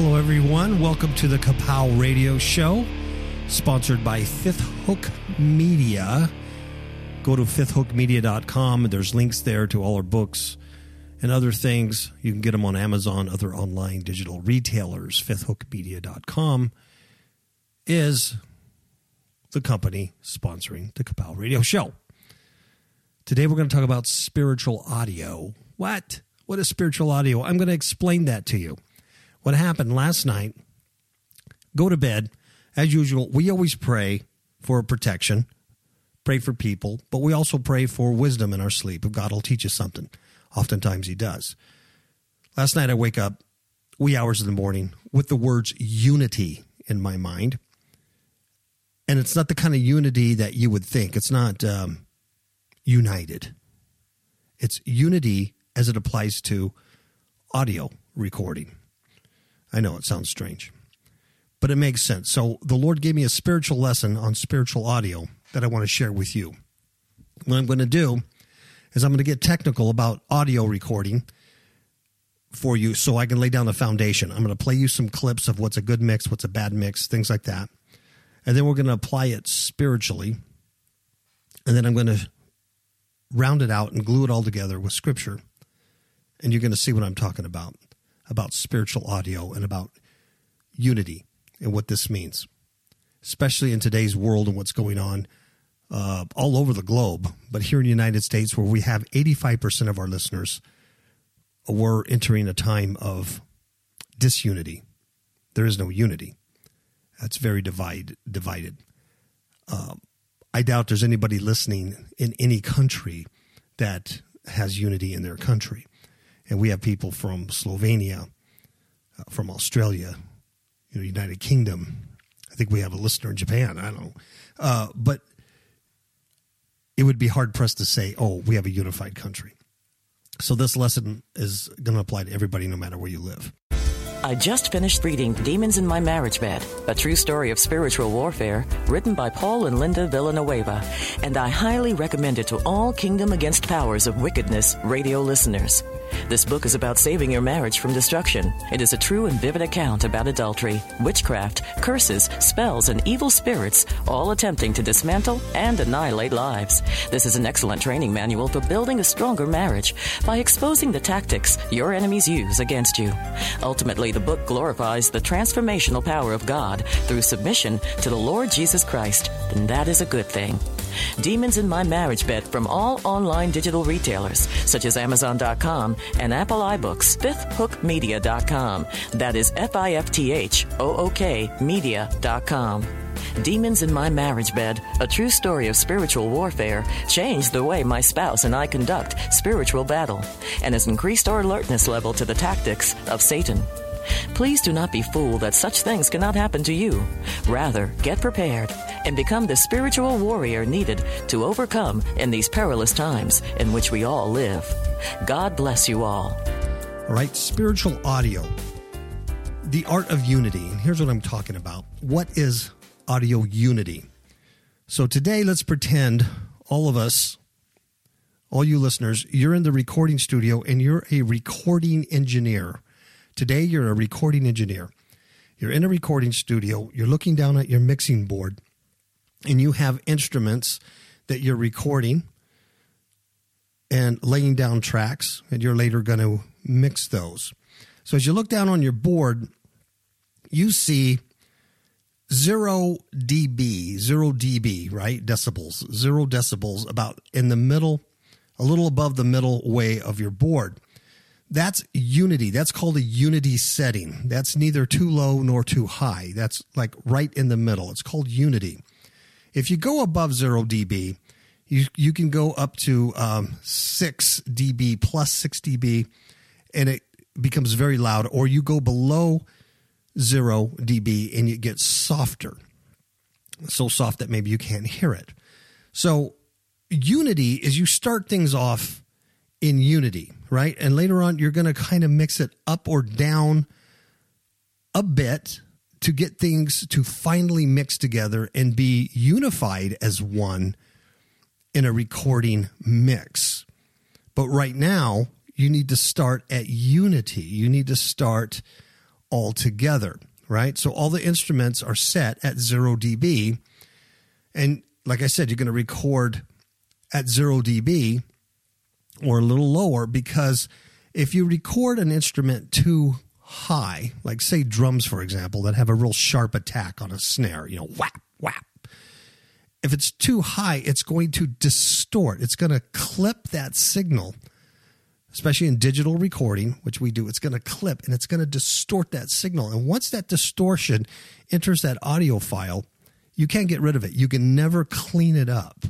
Hello, everyone. Welcome to the Kapow Radio Show, sponsored by Fifth Hook Media. Go to fifthhookmedia.com. There's links there to all our books and other things. You can get them on Amazon, other online digital retailers. Fifthhookmedia.com is the company sponsoring the Kapow Radio Show. Today, we're going to talk about spiritual audio. What? What is spiritual audio? I'm going to explain that to you. What happened last night, go to bed. As usual, we always pray for protection, pray for people, but we also pray for wisdom in our sleep. If God will teach us something, oftentimes He does. Last night, I wake up wee hours in the morning with the words unity in my mind. And it's not the kind of unity that you would think. It's not um, united. It's unity as it applies to audio recording. I know it sounds strange, but it makes sense. So the Lord gave me a spiritual lesson on spiritual audio that I want to share with you. What I'm going to do is I'm going to get technical about audio recording for you so I can lay down the foundation. I'm going to play you some clips of what's a good mix, what's a bad mix, things like that. And then we're going to apply it spiritually. And then I'm going to round it out and glue it all together with scripture. And you're going to see what I'm talking about about spiritual audio and about unity and what this means, especially in today's world and what's going on uh, all over the globe. But here in the United States, where we have 85% of our listeners, we're entering a time of disunity. There is no unity. That's very divide, divided. Uh, I doubt there's anybody listening in any country that has unity in their country and we have people from Slovenia, uh, from Australia, you know, United Kingdom. I think we have a listener in Japan. I don't know, uh, but it would be hard pressed to say, "Oh, we have a unified country." So this lesson is going to apply to everybody, no matter where you live. I just finished reading Demons in My Marriage Bed, a true story of spiritual warfare, written by Paul and Linda Villanueva, and I highly recommend it to all Kingdom Against Powers of Wickedness radio listeners. This book is about saving your marriage from destruction. It is a true and vivid account about adultery, witchcraft, curses, spells, and evil spirits, all attempting to dismantle and annihilate lives. This is an excellent training manual for building a stronger marriage by exposing the tactics your enemies use against you. Ultimately, the book glorifies the transformational power of God through submission to the Lord Jesus Christ, and that is a good thing. Demons in My Marriage Bed from all online digital retailers such as Amazon.com and Apple iBooks, FifthHookMedia.com. That is F I F T H O O K Media.com. Demons in My Marriage Bed, a true story of spiritual warfare, changed the way my spouse and I conduct spiritual battle and has increased our alertness level to the tactics of Satan. Please do not be fooled that such things cannot happen to you. Rather, get prepared and become the spiritual warrior needed to overcome in these perilous times in which we all live. God bless you all. All right, spiritual audio. The art of unity. And here's what I'm talking about. What is audio unity? So today, let's pretend all of us, all you listeners, you're in the recording studio and you're a recording engineer. Today, you're a recording engineer. You're in a recording studio, you're looking down at your mixing board, and you have instruments that you're recording and laying down tracks, and you're later going to mix those. So as you look down on your board, you see zero dB, zero dB, right? Decibels, zero decibels, about in the middle, a little above the middle way of your board. That's unity. That's called a unity setting. That's neither too low nor too high. That's like right in the middle. It's called unity. If you go above zero dB, you, you can go up to um, 6 dB plus 6 dB and it becomes very loud, or you go below 0 dB and it gets softer. So soft that maybe you can't hear it. So, unity is you start things off in unity, right? And later on, you're going to kind of mix it up or down a bit to get things to finally mix together and be unified as one in a recording mix. But right now, you need to start at unity. You need to start all together, right? So all the instruments are set at 0 dB. And like I said, you're going to record at 0 dB or a little lower because if you record an instrument too high, like say drums, for example, that have a real sharp attack on a snare, you know, whap, whap. If it's too high, it's going to distort. It's going to clip that signal, especially in digital recording, which we do. It's going to clip and it's going to distort that signal. And once that distortion enters that audio file, you can't get rid of it. You can never clean it up.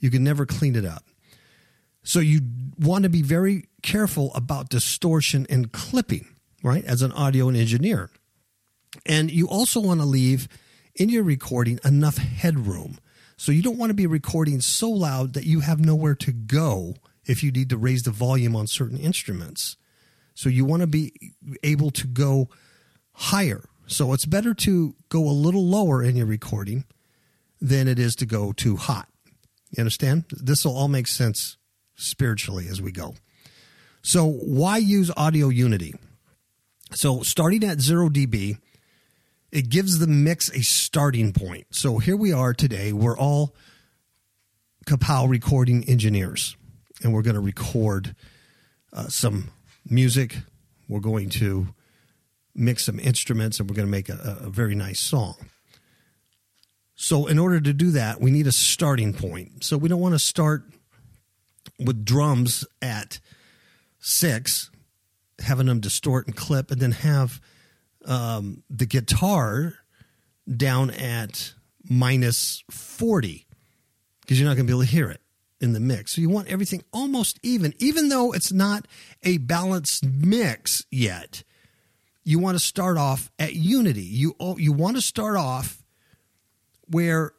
You can never clean it up. So you want to be very careful about distortion and clipping right, as an audio engineer. And you also want to leave in your recording enough headroom. So you don't want to be recording so loud that you have nowhere to go if you need to raise the volume on certain instruments. So you want to be able to go higher. So it's better to go a little lower in your recording than it is to go too hot. You understand? This will all make sense spiritually as we go. So why use Audio Unity? So starting at 0 dB, it gives the mix a starting point. So here we are today. We're all Kapow recording engineers, and we're going to record uh, some music. We're going to mix some instruments, and we're going to make a, a very nice song. So, in order to do that, we need a starting point. So, we don't want to start with drums at six having them distort and clip, and then have um, the guitar down at minus 40 because you're not going to be able to hear it in the mix. So you want everything almost even, even though it's not a balanced mix yet. You want to start off at unity. You you want to start off where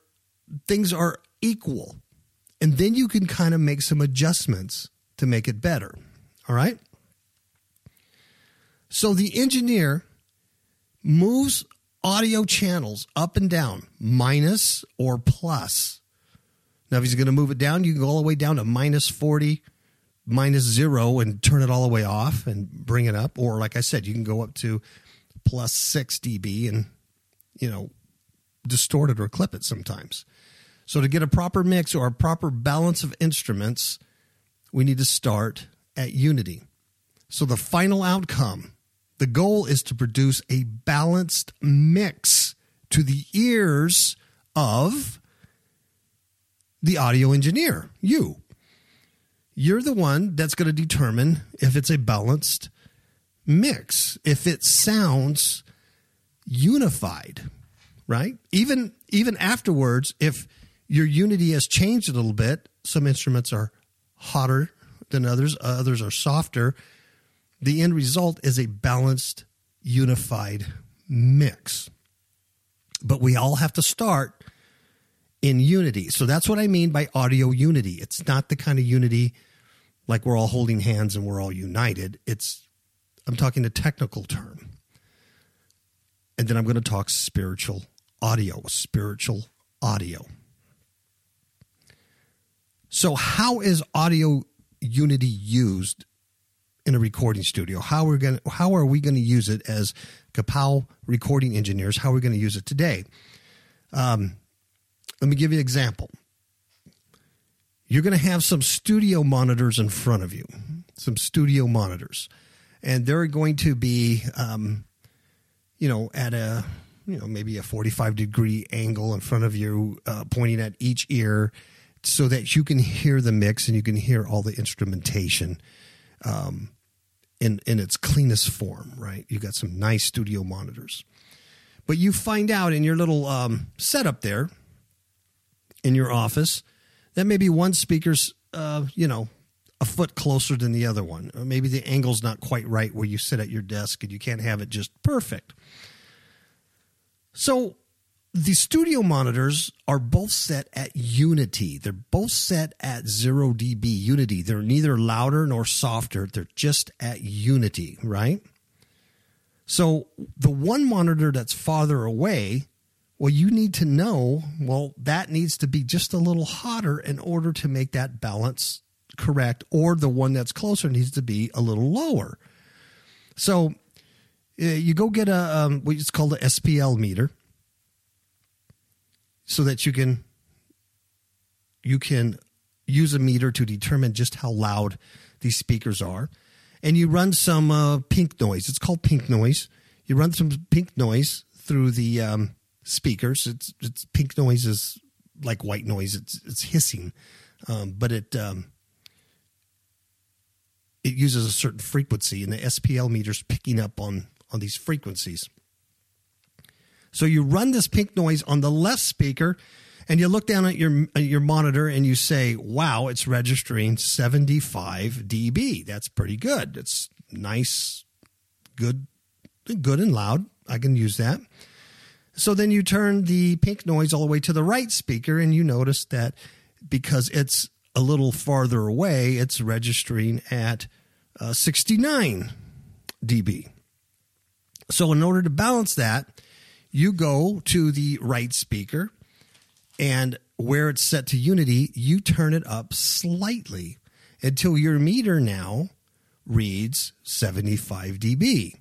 things are equal, and then you can kind of make some adjustments to make it better. All right. So the engineer moves audio channels up and down, minus or plus. Now, if he's going to move it down, you can go all the way down to minus 40, minus zero, and turn it all the way off and bring it up. Or, like I said, you can go up to plus 6 dB and, you know, distort it or clip it sometimes. So, to get a proper mix or a proper balance of instruments, we need to start at unity. So, the final outcome the goal is to produce a balanced mix to the ears of the audio engineer, you. You're the one that's going to determine if it's a balanced mix, if it sounds unified, right? Even even afterwards, if your unity has changed a little bit, some instruments are hotter than others, uh, others are softer the end result is a balanced, unified mix. But we all have to start in unity. So that's what I mean by audio unity. It's not the kind of unity like we're all holding hands and we're all united. It's, I'm talking a technical term. And then I'm going to talk spiritual audio, spiritual audio. So, how is audio unity used in a recording studio. How are going? How are we going to use it as Kapow recording engineers? How are we going to use it today? Um, let me give you an example. You're going to have some studio monitors in front of you, some studio monitors, and they're going to be, um, you know, at a you know maybe a 45 degree angle in front of you, uh, pointing at each ear, so that you can hear the mix and you can hear all the instrumentation. Um, in in its cleanest form, right? You've got some nice studio monitors, but you find out in your little um, setup there in your office that maybe one speaker's, uh, you know, a foot closer than the other one, or maybe the angle's not quite right where you sit at your desk, and you can't have it just perfect. So the studio monitors are both set at unity. They're both set at 0 dB unity. They're neither louder nor softer. They're just at unity, right? So the one monitor that's farther away, well, you need to know, well, that needs to be just a little hotter in order to make that balance correct, or the one that's closer needs to be a little lower. So uh, you go get a um, what's called a SPL meter, so that you can you can use a meter to determine just how loud these speakers are, and you run some uh, pink noise. It's called pink noise. You run some pink noise through the um, speakers. It's it's pink noise is like white noise. It's it's hissing, um, but it um, it uses a certain frequency, and the SPL meter's picking up on on these frequencies. So you run this pink noise on the left speaker, and you look down at your at your monitor and you say, "Wow, it's registering 75 dB. That's pretty good. It's nice, good, good and loud. I can use that." So then you turn the pink noise all the way to the right speaker, and you notice that because it's a little farther away, it's registering at uh, 69 dB. So, in order to balance that, you go to the right speaker, and where it's set to unity, you turn it up slightly until your meter now reads 75 dB.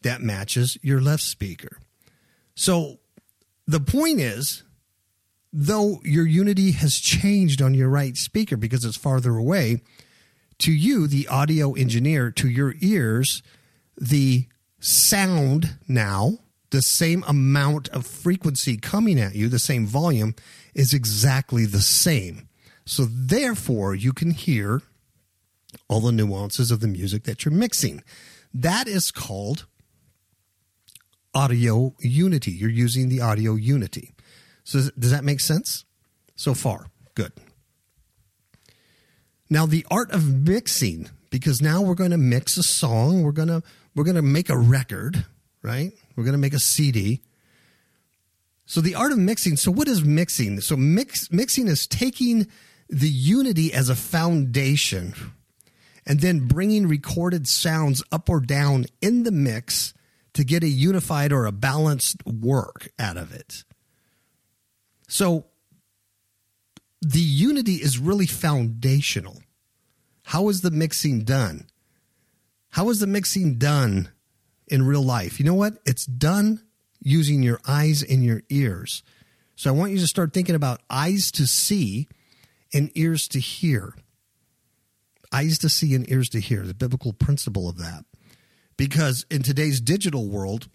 That matches your left speaker. So, the point is, though your unity has changed on your right speaker because it's farther away, to you, the audio engineer, to your ears, the sound now, the same amount of frequency coming at you, the same volume, is exactly the same. So therefore, you can hear all the nuances of the music that you're mixing. That is called audio unity. You're using the audio unity. So does that make sense so far? Good. Now the art of mixing because now we're going to mix a song, we're going to we're going to make a record, right? We're going to make a CD. So the art of mixing, so what is mixing? So mix mixing is taking the unity as a foundation and then bringing recorded sounds up or down in the mix to get a unified or a balanced work out of it. So the unity is really foundational. How is the mixing done? How is the mixing done in real life? You know what? It's done using your eyes and your ears. So I want you to start thinking about eyes to see and ears to hear. Eyes to see and ears to hear, the biblical principle of that. Because in today's digital world,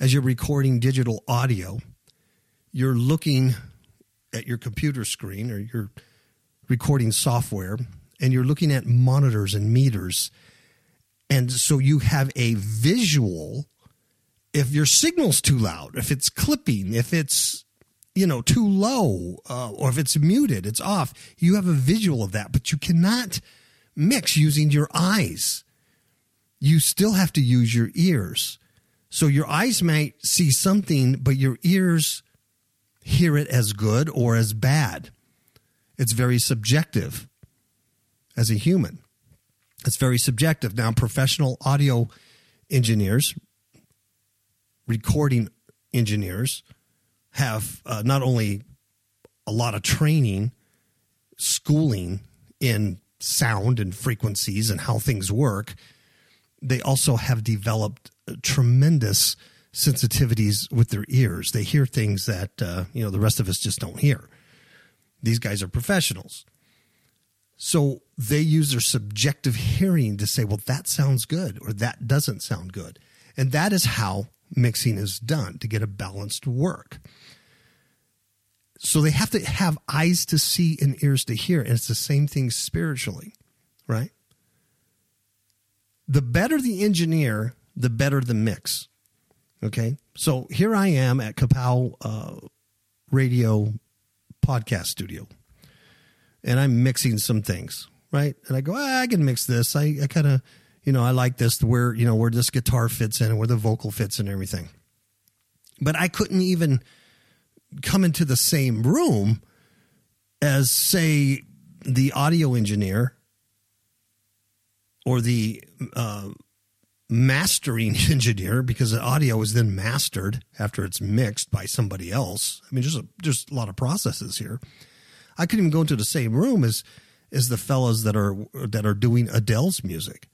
as you're recording digital audio, you're looking at your computer screen or your recording software and you're looking at monitors and meters. And so you have a visual if your signal's too loud, if it's clipping, if it's you know too low, uh, or if it's muted, it's off. You have a visual of that, but you cannot mix using your eyes. You still have to use your ears. So your eyes might see something, but your ears hear it as good or as bad. It's very subjective as a human. It's very subjective. Now, professional audio engineers, recording engineers, have uh, not only a lot of training, schooling in sound and frequencies and how things work, they also have developed tremendous sensitivities with their ears. They hear things that uh, you know the rest of us just don't hear. These guys are professionals. So they use their subjective hearing to say, well, that sounds good or that doesn't sound good. And that is how mixing is done to get a balanced work. So they have to have eyes to see and ears to hear. And it's the same thing spiritually, right? The better the engineer, the better the mix. Okay. So here I am at Kapow uh, Radio podcast studio and I'm mixing some things, right? And I go, ah, I can mix this. I, I kind of, you know, I like this where, you know, where this guitar fits in and where the vocal fits and everything. But I couldn't even come into the same room as, say, the audio engineer or the uh, mastering engineer because the audio is then mastered after it's mixed by somebody else. I mean, there's a, there's a lot of processes here. I couldn't even go into the same room as as the fellows that are that are doing Adele's music.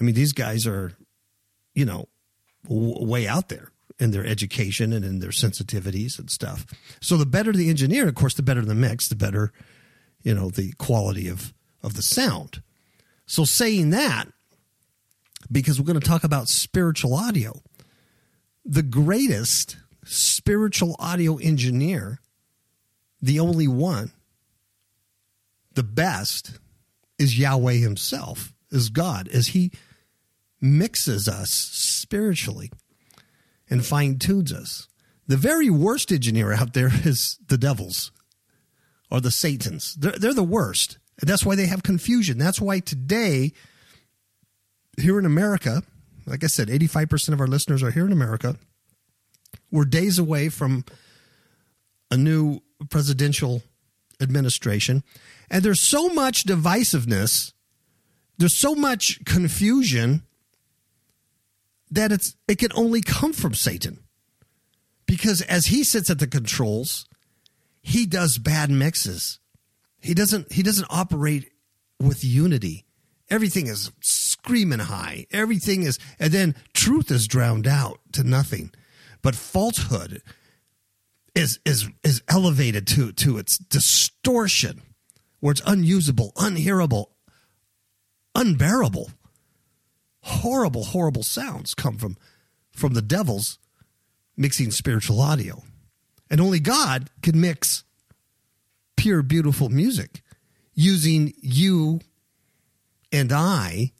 I mean, these guys are you know, w- way out there in their education and in their sensitivities and stuff. So the better the engineer, of course, the better the mix, the better, you know, the quality of of the sound. So saying that, because we're going to talk about spiritual audio, the greatest spiritual audio engineer, the only one, the best, is Yahweh Himself, is God, as He mixes us spiritually and fine tunes us. The very worst engineer out there is the devils or the Satans. They're, they're the worst. That's why they have confusion. That's why today, here in America, like I said, 85% of our listeners are here in America. We're days away from a new presidential administration. And there's so much divisiveness, there's so much confusion that it's it can only come from Satan. Because as he sits at the controls, he does bad mixes. He doesn't he doesn't operate with unity. Everything is screaming high. Everything is and then truth is drowned out to nothing. But falsehood is is is elevated to to its distortion where it's unusable, unhearable, unbearable horrible, horrible sounds come from from the devils mixing spiritual audio. And only God can mix pure, beautiful music using you and I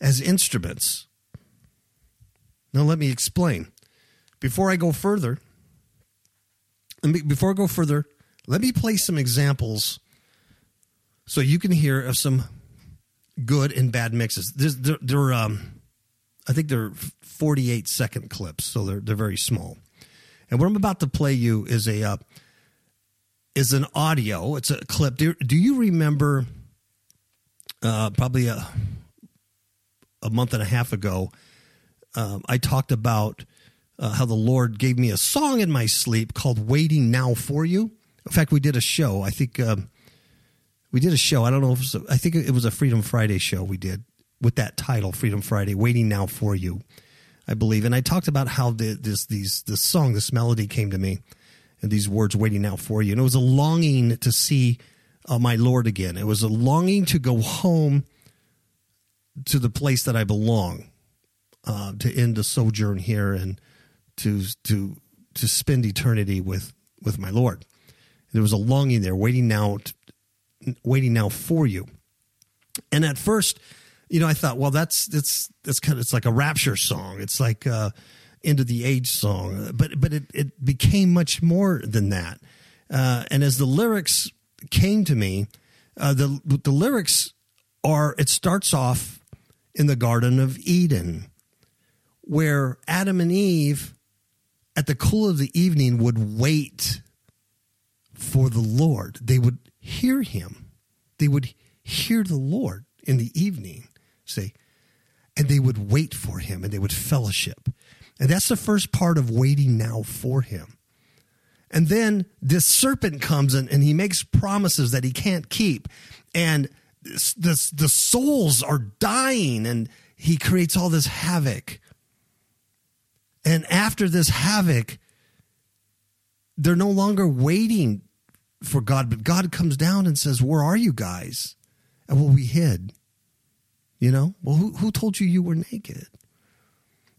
as instruments. Now, let me explain. Before I go further, before I go further, let me play some examples so you can hear of some good and bad mixes. They're, they're um, I think they're 48 second clips, so they're they're very small. And what I'm about to play you is a uh, is an audio. It's a clip. Do, do you remember? Uh, probably a a month and a half ago, um, I talked about uh, how the Lord gave me a song in my sleep called "Waiting Now for You." In fact, we did a show. I think. Um, we did a show. I don't know if was, I think it was a Freedom Friday show we did with that title, Freedom Friday, waiting now for you, I believe. And I talked about how the, this these this song, this melody came to me, and these words, waiting now for you, and it was a longing to see uh, my Lord again. It was a longing to go home to the place that I belong, uh, to end a sojourn here and to to to spend eternity with with my Lord. There was a longing there, waiting now waiting now for you. And at first, you know, I thought, well, that's that's that's kind of it's like a rapture song. It's like uh, end of the age song, but but it it became much more than that. Uh, and as the lyrics came to me, uh, the the lyrics are it starts off in the Garden of Eden, where Adam and Eve, at the cool of the evening, would wait for the Lord. They would hear him. They would hear the Lord in the evening, say, and they would wait for him and they would fellowship. And that's the first part of waiting now for him. And then this serpent comes in and he makes promises that he can't keep. And this, this, the souls are dying and he creates all this havoc. And after this havoc, they're no longer waiting for God, but God comes down and says, Where are you guys? And well, we hid. You know? Well, who, who told you you were naked?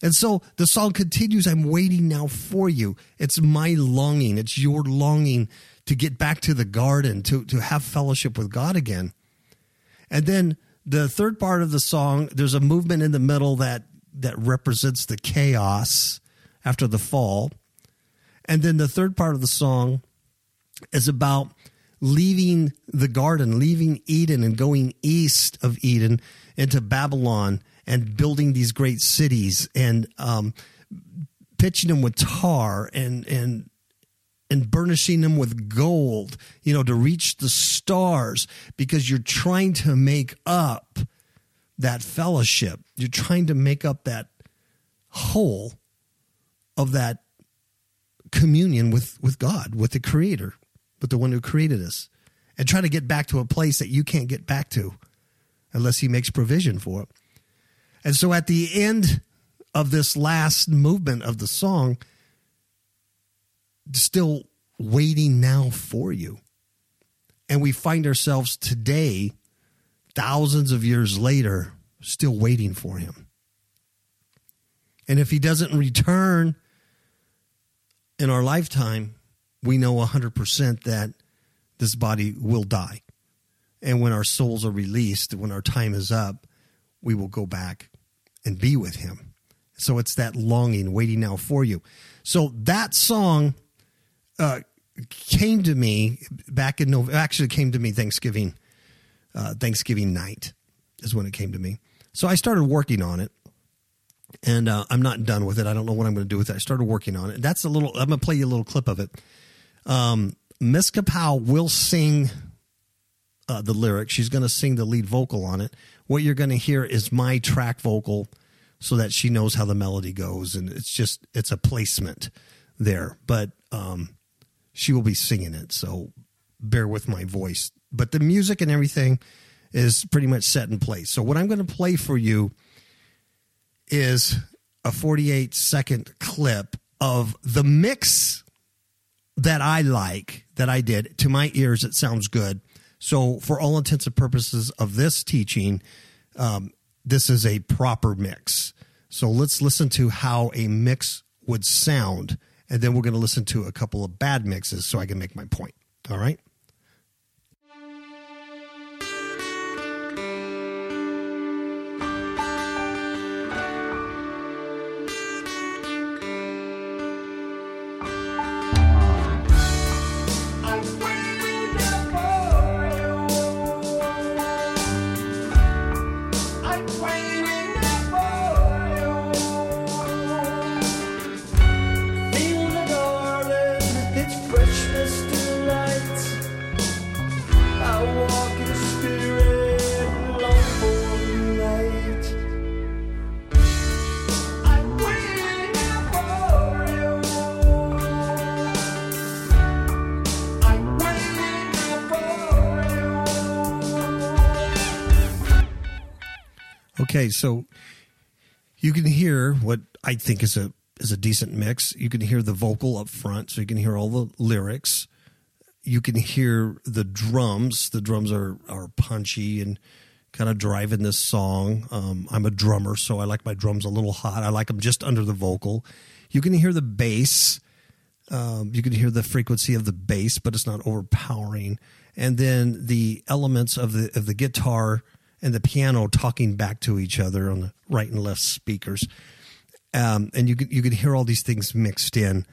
And so the song continues I'm waiting now for you. It's my longing. It's your longing to get back to the garden, to, to have fellowship with God again. And then the third part of the song, there's a movement in the middle that, that represents the chaos after the fall. And then the third part of the song is about leaving the garden, leaving Eden and going east of Eden into Babylon and building these great cities and um, pitching them with tar and and and burnishing them with gold, you know, to reach the stars because you're trying to make up that fellowship. You're trying to make up that whole of that communion with with God, with the creator with the one who created us and try to get back to a place that you can't get back to unless he makes provision for it. And so at the end of this last movement of the song still waiting now for you. And we find ourselves today, thousands of years later, still waiting for him. And if he doesn't return in our lifetime, we know 100% that this body will die. And when our souls are released, when our time is up, we will go back and be with him. So it's that longing waiting now for you. So that song uh, came to me back in November. Actually, came to me Thanksgiving. Uh, Thanksgiving night is when it came to me. So I started working on it, and uh, I'm not done with it. I don't know what I'm going to do with it. I started working on it. That's a little. I'm going to play you a little clip of it. Um, Miss Kapow will sing uh, the lyric. She's going to sing the lead vocal on it. What you're going to hear is my track vocal, so that she knows how the melody goes, and it's just it's a placement there. But um, she will be singing it. So bear with my voice. But the music and everything is pretty much set in place. So what I'm going to play for you is a 48 second clip of the mix that I like that I did. To my ears, it sounds good. So for all intents and purposes of this teaching, um, this is a proper mix. So let's listen to how a mix would sound and then we're going to listen to a couple of bad mixes so I can make my point. All right. Okay, so you can hear what I think is a is a decent mix. You can hear the vocal up front, so you can hear all the lyrics. You can hear the drums. The drums are are punchy and kind of driving this song. Um, I'm a drummer, so I like my drums a little hot. I like them just under the vocal. You can hear the bass. Um, you can hear the frequency of the bass, but it's not overpowering. And then the elements of the of the guitar and the piano talking back to each other on the right and left speakers. Um, and you could you could hear all these things mixed in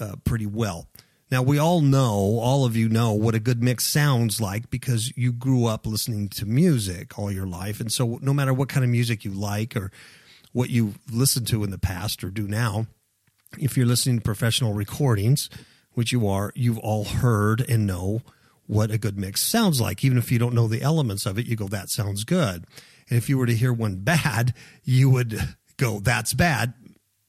uh, pretty well. Now we all know, all of you know what a good mix sounds like because you grew up listening to music all your life, and so no matter what kind of music you like or what you listened to in the past or do now, if you're listening to professional recordings, which you are, you've all heard and know what a good mix sounds like. Even if you don't know the elements of it, you go, that sounds good. And if you were to hear one bad, you would go, that's bad.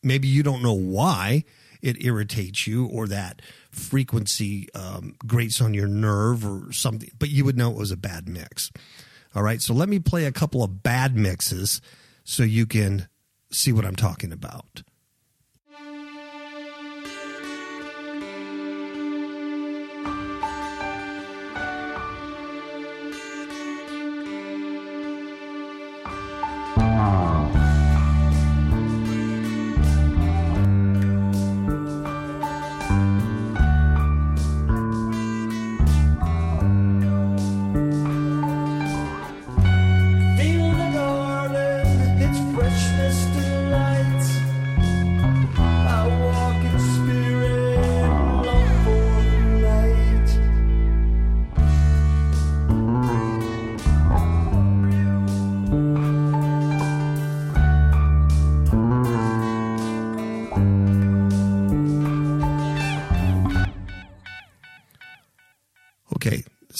Maybe you don't know why it irritates you or that frequency um, grates on your nerve or something, but you would know it was a bad mix. All right. So let me play a couple of bad mixes so you can see what I'm talking about.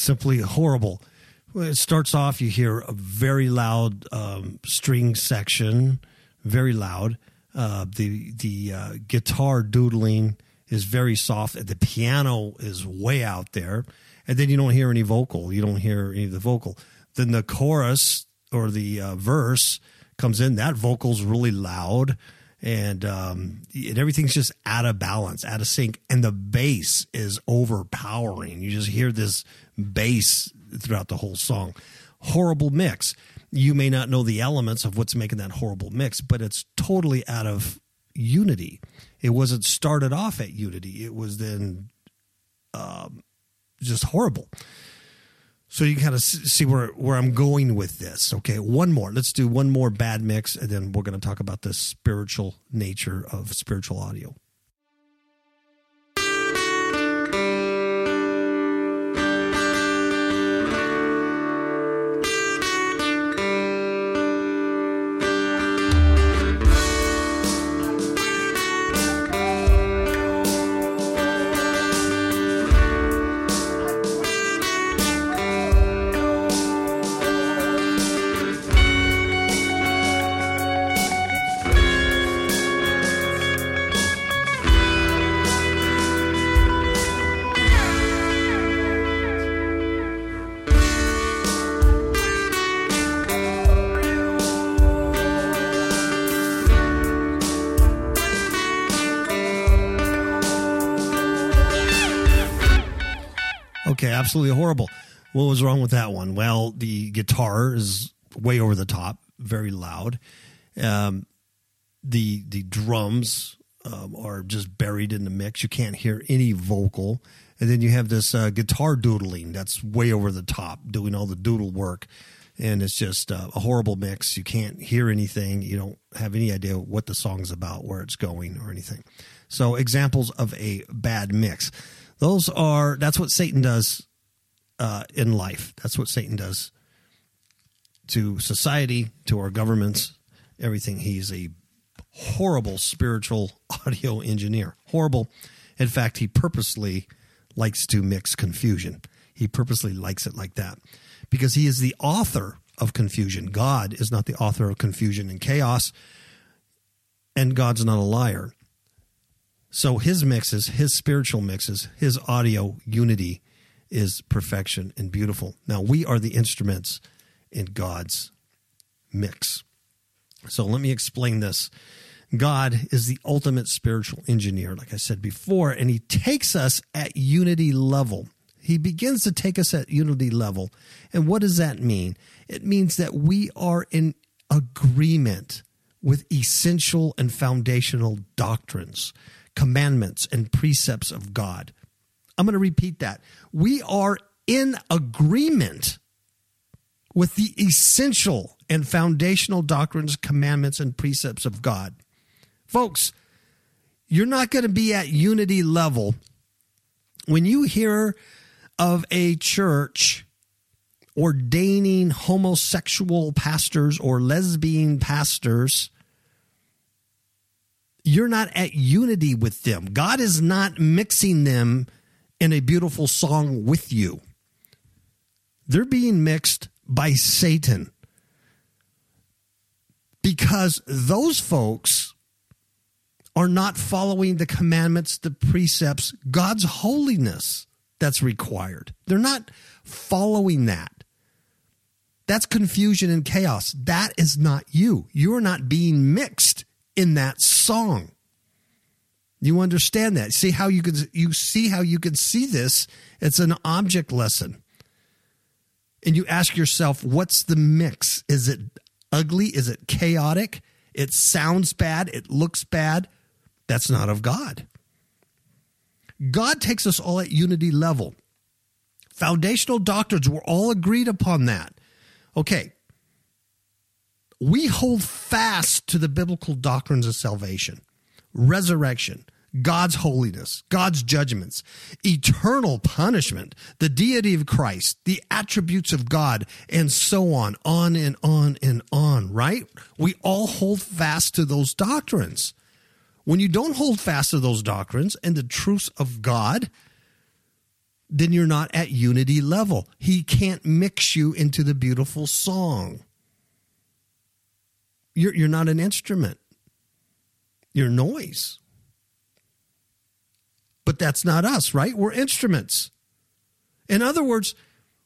Simply horrible. It starts off, you hear a very loud um, string section, very loud. Uh, the the uh, guitar doodling is very soft. The piano is way out there, and then you don't hear any vocal. You don't hear any of the vocal. Then the chorus or the uh, verse comes in. That vocal's really loud. and um, and everything's just out of balance, out of sync, and the bass is overpowering. You just hear this bass throughout the whole song. Horrible mix. You may not know the elements of what's making that horrible mix, but it's totally out of unity. It wasn't started off at unity. It was then um, just horrible. So you kind of see where where I'm going with this. Okay, one more. Let's do one more bad mix, and then we're going to talk about the spiritual nature of spiritual audio. Absolutely horrible. What was wrong with that one? Well, the guitar is way over the top, very loud. Um, the the drums um, are just buried in the mix. You can't hear any vocal. And then you have this uh, guitar doodling that's way over the top, doing all the doodle work. And it's just uh, a horrible mix. You can't hear anything. You don't have any idea what the song's about, where it's going, or anything. So, examples of a bad mix. Those are that's what Satan does uh, in life. That's what Satan does to society, to our governments, everything. He's a horrible spiritual audio engineer. Horrible. In fact, he purposely likes to mix confusion. He purposely likes it like that because he is the author of confusion. God is not the author of confusion and chaos, and God's not a liar. So his mixes, his spiritual mixes, his audio unity is perfection and beautiful. Now we are the instruments in God's mix. So let me explain this. God is the ultimate spiritual engineer, like I said before, and he takes us at unity level. He begins to take us at unity level. And what does that mean? It means that we are in agreement with essential and foundational doctrines commandments and precepts of God. I'm going to repeat that. We are in agreement with the essential and foundational doctrines, commandments, and precepts of God. Folks, you're not going to be at unity level when you hear of a church ordaining homosexual pastors or lesbian pastors you're not at unity with them. God is not mixing them in a beautiful song with you. They're being mixed by Satan because those folks are not following the commandments, the precepts, God's holiness that's required. They're not following that. That's confusion and chaos. That is not you. You are not being mixed in that song. You understand that? See how you can you see how you can see this? It's an object lesson. And you ask yourself, what's the mix? Is it ugly? Is it chaotic? It sounds bad, it looks bad. That's not of God. God takes us all at unity level. Foundational doctrines, we're all agreed upon that. Okay, we hold fast to the biblical doctrines of salvation, resurrection, God's holiness, God's judgments, eternal punishment, the deity of Christ, the attributes of God, and so on, on and on and on, right? We all hold fast to those doctrines. When you don't hold fast to those doctrines and the truths of God, then you're not at unity level. He can't mix you into the beautiful song. You're, you're not an instrument, you're noise. But that's not us, right? We're instruments. In other words,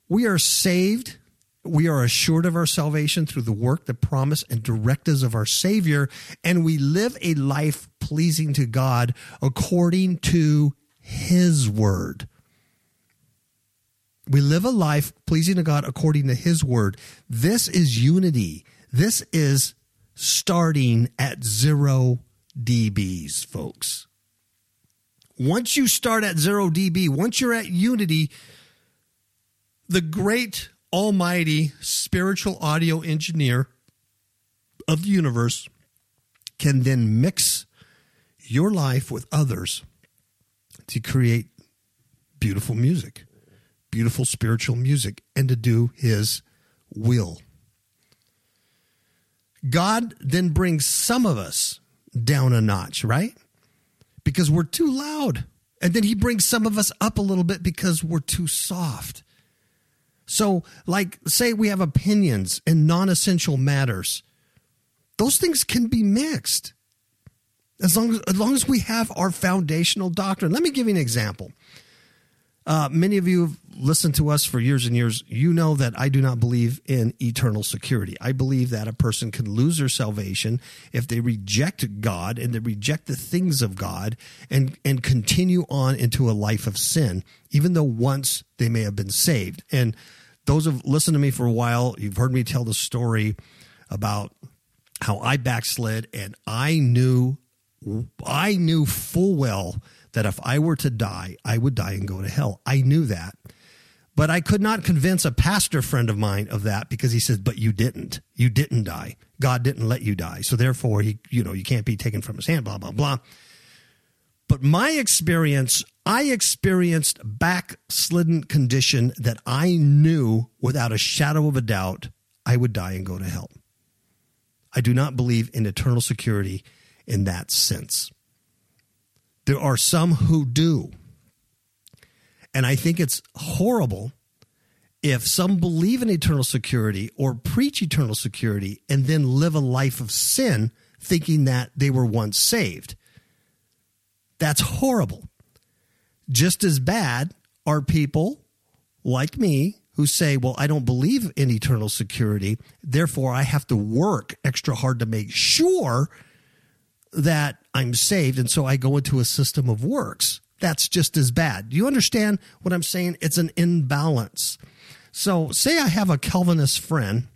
we are saved we are assured of our salvation through the work, the promise, and directives of our Savior, and we live a life pleasing to God according to His Word. We live a life pleasing to God according to His Word. This is unity. This is starting at zero dBs, folks. Once you start at zero dB, once you're at unity, the great almighty spiritual audio engineer of the universe can then mix your life with others to create beautiful music, beautiful spiritual music, and to do his will. God then brings some of us down a notch, right? Because we're too loud. And then he brings some of us up a little bit because we're too soft. So, like, say we have opinions in non essential matters, those things can be mixed as long as, as long as we have our foundational doctrine. Let me give you an example. Uh, many of you have listened to us for years and years. You know that I do not believe in eternal security. I believe that a person can lose their salvation if they reject God and they reject the things of God and, and continue on into a life of sin, even though once they may have been saved. And those who've listened to me for a while, you've heard me tell the story about how I backslid and I knew I knew full well that if I were to die, I would die and go to hell. I knew that. But I could not convince a pastor friend of mine of that because he said, "But you didn't. You didn't die. God didn't let you die. So therefore, he, you know, you can't be taken from his hand." Blah blah blah. But my experience, I experienced backslidden condition that I knew without a shadow of a doubt I would die and go to hell. I do not believe in eternal security in that sense. There are some who do. And I think it's horrible if some believe in eternal security or preach eternal security and then live a life of sin thinking that they were once saved. That's horrible. Just as bad are people like me who say, Well, I don't believe in eternal security. Therefore, I have to work extra hard to make sure that I'm saved. And so I go into a system of works. That's just as bad. Do you understand what I'm saying? It's an imbalance. So, say I have a Calvinist friend,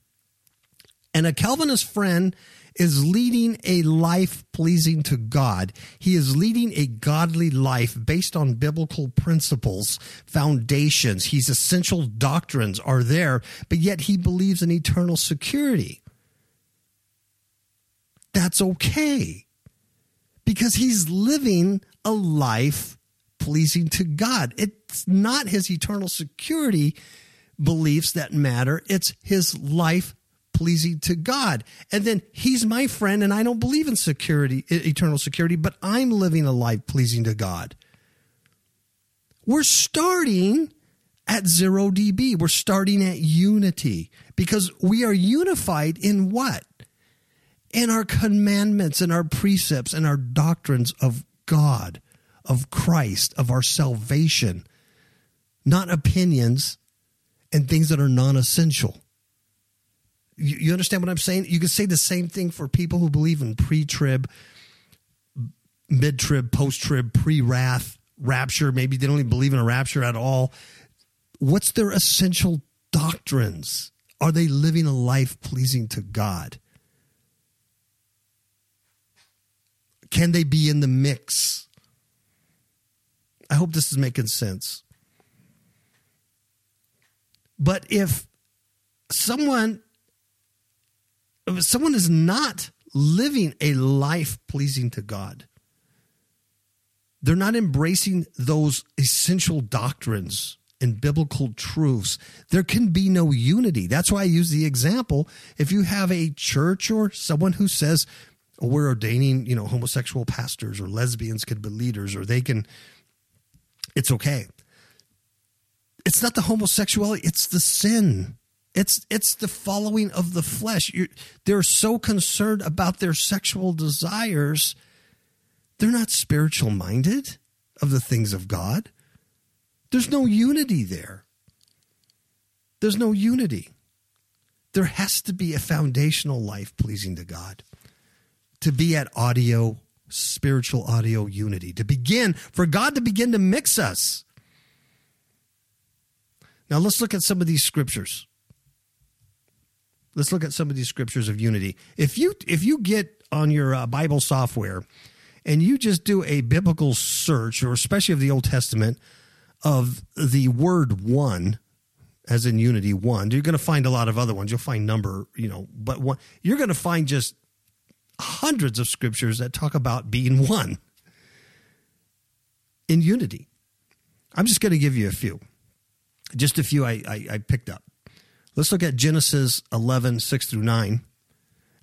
and a Calvinist friend is leading a life pleasing to God. He is leading a godly life based on biblical principles, foundations. His essential doctrines are there, but yet he believes in eternal security. That's okay because he's living a life pleasing to God. It's not his eternal security beliefs that matter, it's his life pleasing to God. And then he's my friend and I don't believe in security, eternal security, but I'm living a life pleasing to God. We're starting at 0 dB. We're starting at unity because we are unified in what? In our commandments and our precepts and our doctrines of God, of Christ, of our salvation, not opinions and things that are non essential. You, you understand what I'm saying? You can say the same thing for people who believe in pre trib, mid trib, post trib, pre wrath, rapture. Maybe they don't even believe in a rapture at all. What's their essential doctrines? Are they living a life pleasing to God? Can they be in the mix? I hope this is making sense. But if someone if someone is not living a life pleasing to God, they're not embracing those essential doctrines and biblical truths, there can be no unity. That's why I use the example. If you have a church or someone who says, oh, we're ordaining, you know, homosexual pastors or lesbians could be leaders or they can, it's okay. It's not the homosexuality, it's the sin. It's it's the following of the flesh. You're, they're so concerned about their sexual desires, they're not spiritual minded of the things of God. There's no unity there. There's no unity. there has to be a foundational life pleasing to God. To be at audio, spiritual audio unity, to begin, for God to begin to mix us. Now let's look at some of these scriptures. Let's look at some of these scriptures of unity. If you if you get on your uh, Bible software and you just do a biblical search, or especially of the Old Testament, of the word one, as in unity one, you're going to find a lot of other ones. You'll find number, you know, but one, you're going to find just hundreds of scriptures that talk about being one in unity. I'm just going to give you a few, just a few I, I, I picked up. Let's look at Genesis 11, 6 through 9.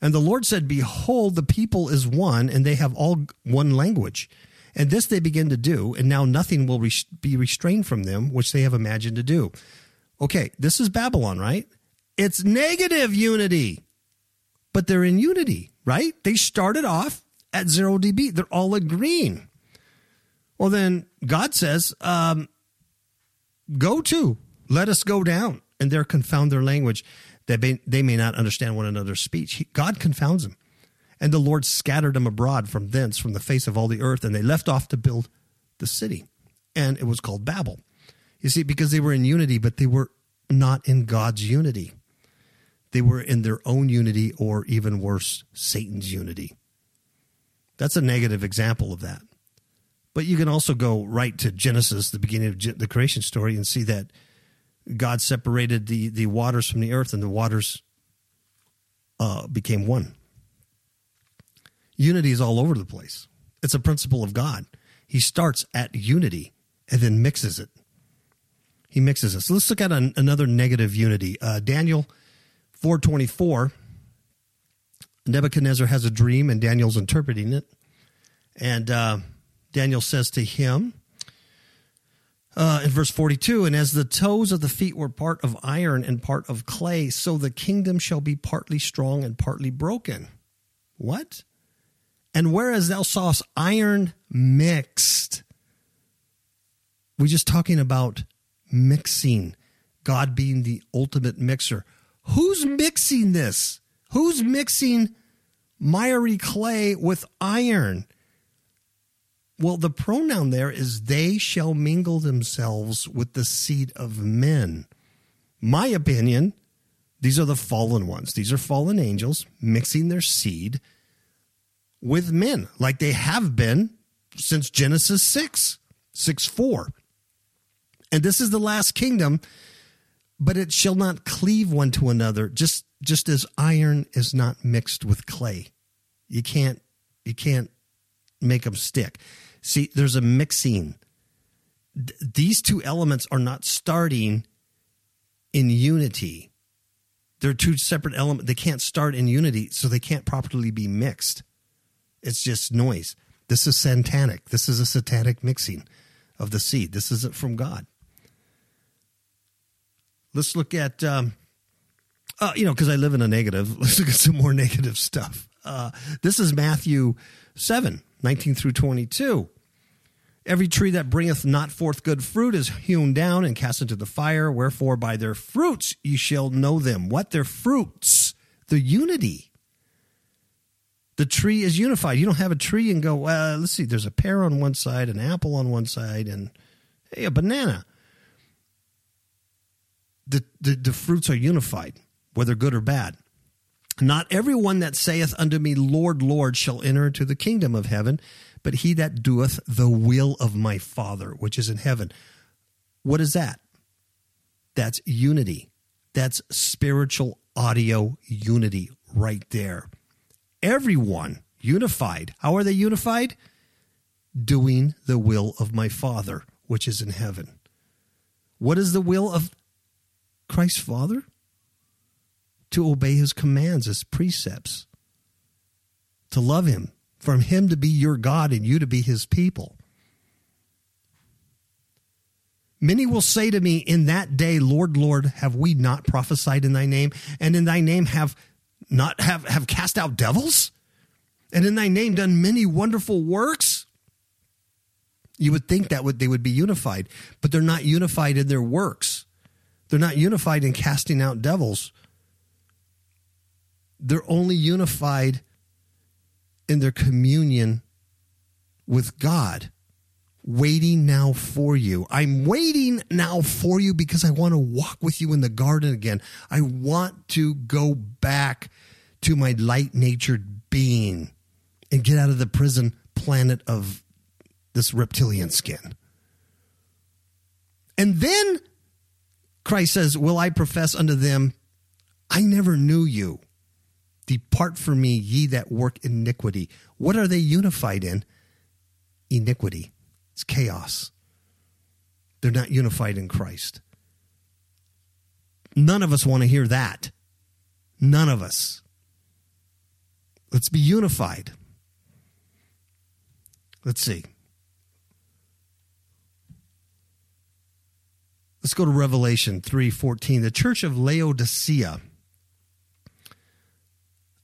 And the Lord said, Behold, the people is one, and they have all one language. And this they begin to do, and now nothing will be restrained from them, which they have imagined to do. Okay, this is Babylon, right? It's negative unity, but they're in unity, right? They started off at zero dB. They're all agreeing. Well, then God says, um, Go to, let us go down, and there confound their language that they, they may not understand one another's speech. He, God confounds them. And the Lord scattered them abroad from thence, from the face of all the earth, and they left off to build the city. And it was called Babel. You see, because they were in unity, but they were not in God's unity. They were in their own unity, or even worse, Satan's unity. That's a negative example of that. But you can also go right to Genesis, the beginning of the creation story, and see that God separated the, the waters from the earth, and the waters uh, became one. Unity is all over the place. It's a principle of God. He starts at unity and then mixes it. He mixes it. So let's look at an, another negative unity. Uh, Daniel 424. Nebuchadnezzar has a dream and Daniel's interpreting it. And uh, Daniel says to him, uh, in verse 42 and as the toes of the feet were part of iron and part of clay so the kingdom shall be partly strong and partly broken what and whereas thou sawest iron mixed we're just talking about mixing god being the ultimate mixer who's mixing this who's mixing miry clay with iron well, the pronoun there is they shall mingle themselves with the seed of men. My opinion, these are the fallen ones. These are fallen angels mixing their seed with men, like they have been since Genesis 6, 6 4. And this is the last kingdom, but it shall not cleave one to another, just just as iron is not mixed with clay. You can't you can't make them stick. See, there's a mixing. D- these two elements are not starting in unity. They're two separate elements. They can't start in unity, so they can't properly be mixed. It's just noise. This is satanic. This is a satanic mixing of the seed. This isn't from God. Let's look at, um, uh, you know, because I live in a negative, let's look at some more negative stuff. Uh, this is Matthew 7, 19 through 22. Every tree that bringeth not forth good fruit is hewn down and cast into the fire. Wherefore, by their fruits ye shall know them. What their fruits? The unity. The tree is unified. You don't have a tree and go, well, let's see, there's a pear on one side, an apple on one side, and hey, a banana. The, the, the fruits are unified, whether good or bad. Not everyone that saith unto me, Lord, Lord, shall enter into the kingdom of heaven, but he that doeth the will of my Father, which is in heaven. What is that? That's unity. That's spiritual audio unity right there. Everyone unified. How are they unified? Doing the will of my Father, which is in heaven. What is the will of Christ's Father? To obey his commands, his precepts, to love him, from him to be your God and you to be his people. Many will say to me in that day, Lord, Lord, have we not prophesied in thy name? And in thy name have not have, have cast out devils? And in thy name done many wonderful works? You would think that would they would be unified, but they're not unified in their works. They're not unified in casting out devils. They're only unified in their communion with God. Waiting now for you. I'm waiting now for you because I want to walk with you in the garden again. I want to go back to my light natured being and get out of the prison planet of this reptilian skin. And then Christ says, Will I profess unto them, I never knew you. Depart from me, ye that work iniquity. What are they unified in? Iniquity. It's chaos. They're not unified in Christ. None of us want to hear that. None of us. Let's be unified. Let's see. Let's go to Revelation 3:14. The church of Laodicea.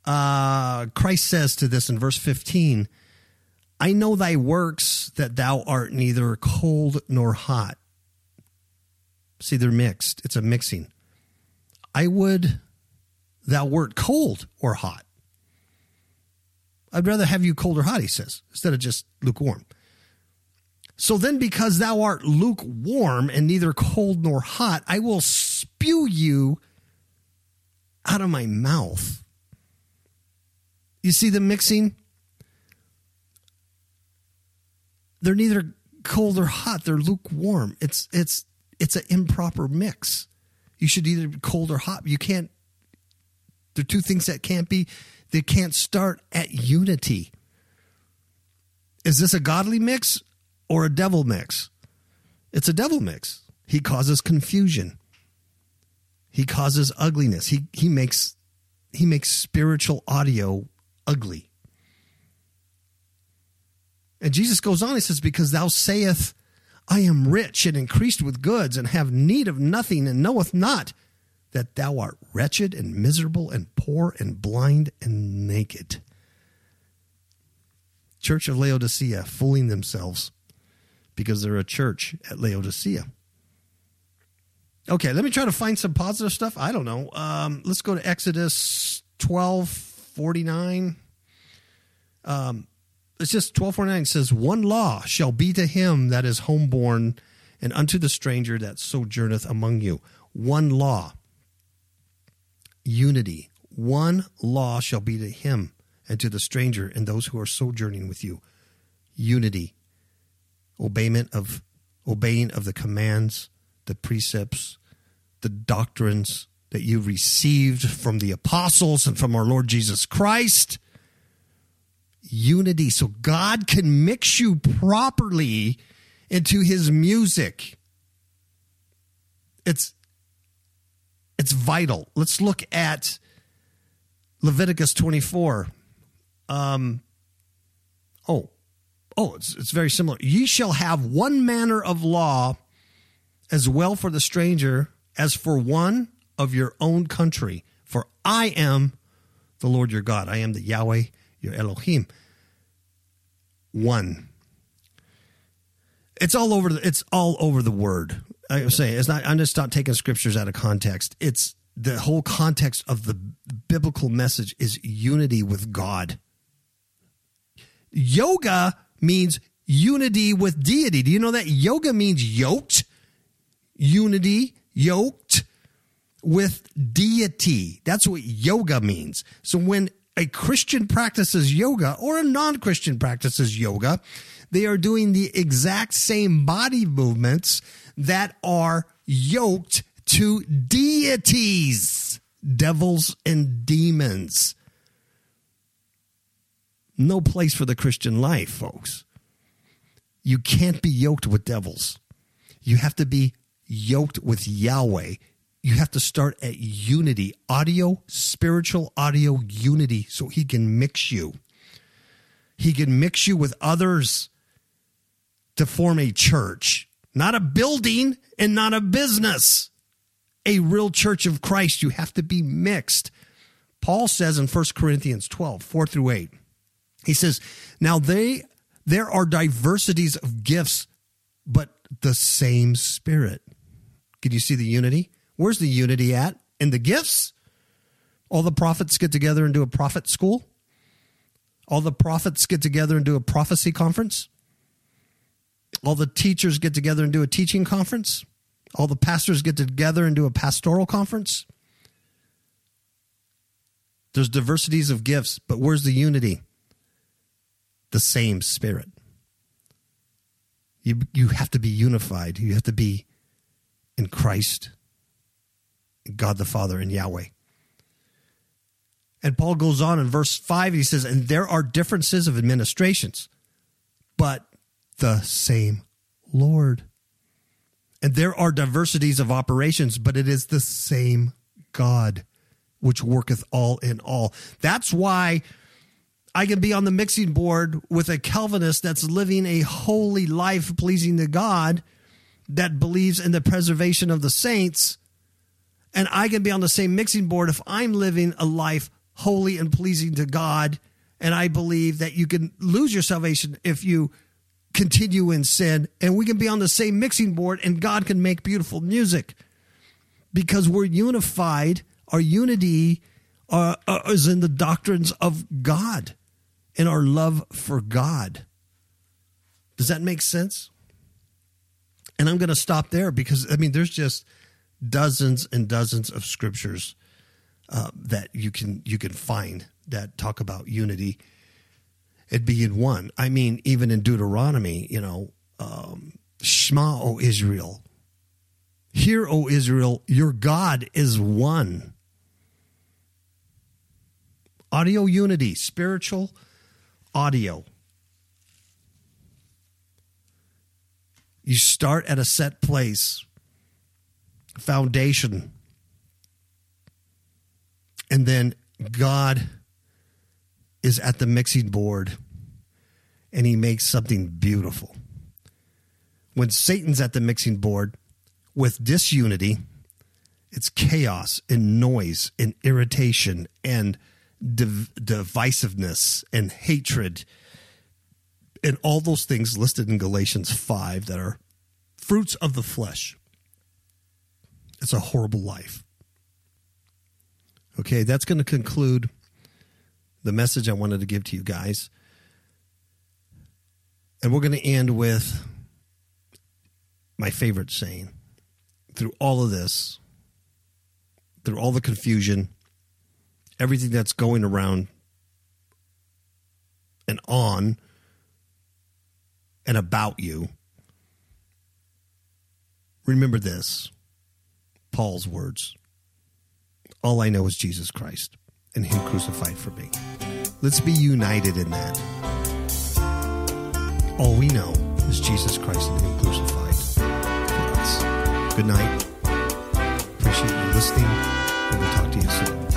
Uh, Christ says to this in verse 15, I know thy works that thou art neither cold nor hot. See, they're mixed. It's a mixing. I would thou wert cold or hot. I'd rather have you cold or hot, he says, instead of just lukewarm. So then, because thou art lukewarm and neither cold nor hot, I will spew you out of my mouth. You see the mixing? They're neither cold or hot, they're lukewarm. It's it's it's an improper mix. You should either be cold or hot. You can't they're two things that can't be they can't start at unity. Is this a godly mix or a devil mix? It's a devil mix. He causes confusion. He causes ugliness. He he makes he makes spiritual audio ugly. And Jesus goes on, he says, Because thou sayest, I am rich and increased with goods and have need of nothing and knoweth not that thou art wretched and miserable and poor and blind and naked. Church of Laodicea fooling themselves because they're a church at Laodicea. Okay, let me try to find some positive stuff. I don't know. Um, let's go to Exodus 12 49. Um, it's just 1249 says, One law shall be to him that is homeborn and unto the stranger that sojourneth among you. One law unity. One law shall be to him and to the stranger and those who are sojourning with you. Unity. Obeyment of obeying of the commands, the precepts, the doctrines that you received from the apostles and from our Lord Jesus Christ. Unity. So God can mix you properly into his music. It's it's vital. Let's look at Leviticus 24. Um, oh, oh, it's, it's very similar. Ye shall have one manner of law as well for the stranger as for one of your own country. For I am the Lord your God. I am the Yahweh your Elohim. One. It's all over the it's all over the word. I was saying it's not. I'm just not taking scriptures out of context. It's the whole context of the biblical message is unity with God. Yoga means unity with deity. Do you know that yoga means yoked? Unity, yoked with deity. That's what yoga means. So when a Christian practices yoga or a non Christian practices yoga, they are doing the exact same body movements that are yoked to deities, devils and demons. No place for the Christian life, folks. You can't be yoked with devils. You have to be yoked with Yahweh. You have to start at unity, audio, spiritual audio unity, so he can mix you. He can mix you with others to form a church, not a building and not a business. A real church of Christ, you have to be mixed. Paul says in 1 Corinthians 12, 4 through 8, he says, Now they there are diversities of gifts, but the same spirit. Can you see the unity? Where's the unity at? In the gifts? All the prophets get together and do a prophet school? All the prophets get together and do a prophecy conference? All the teachers get together and do a teaching conference? All the pastors get together and do a pastoral conference? There's diversities of gifts, but where's the unity? The same spirit. You, you have to be unified. You have to be in Christ, God the Father, and Yahweh. And Paul goes on in verse 5, he says, And there are differences of administrations, but the same Lord. And there are diversities of operations, but it is the same God which worketh all in all. That's why I can be on the mixing board with a Calvinist that's living a holy life pleasing to God, that believes in the preservation of the saints. And I can be on the same mixing board if I'm living a life holy and pleasing to God. And I believe that you can lose your salvation if you continue in sin. And we can be on the same mixing board and God can make beautiful music because we're unified. Our unity uh, uh, is in the doctrines of God and our love for God. Does that make sense? And I'm going to stop there because, I mean, there's just dozens and dozens of scriptures uh, that you can you can find that talk about unity it being one. I mean, even in Deuteronomy, you know, um, Shema, O Israel, hear, O Israel, your God is one. Audio unity, spiritual audio. You start at a set place, foundation, and then God is at the mixing board and he makes something beautiful. When Satan's at the mixing board with disunity, it's chaos and noise and irritation and div- divisiveness and hatred and all those things listed in Galatians 5 that are fruits of the flesh. It's a horrible life. Okay, that's going to conclude the message I wanted to give to you guys. And we're going to end with my favorite saying. Through all of this, through all the confusion, everything that's going around and on and about you, remember this Paul's words. All I know is Jesus Christ and Him crucified for me. Let's be united in that. All we know is Jesus Christ and Him crucified for us. Good night. Appreciate you listening, and we'll talk to you soon.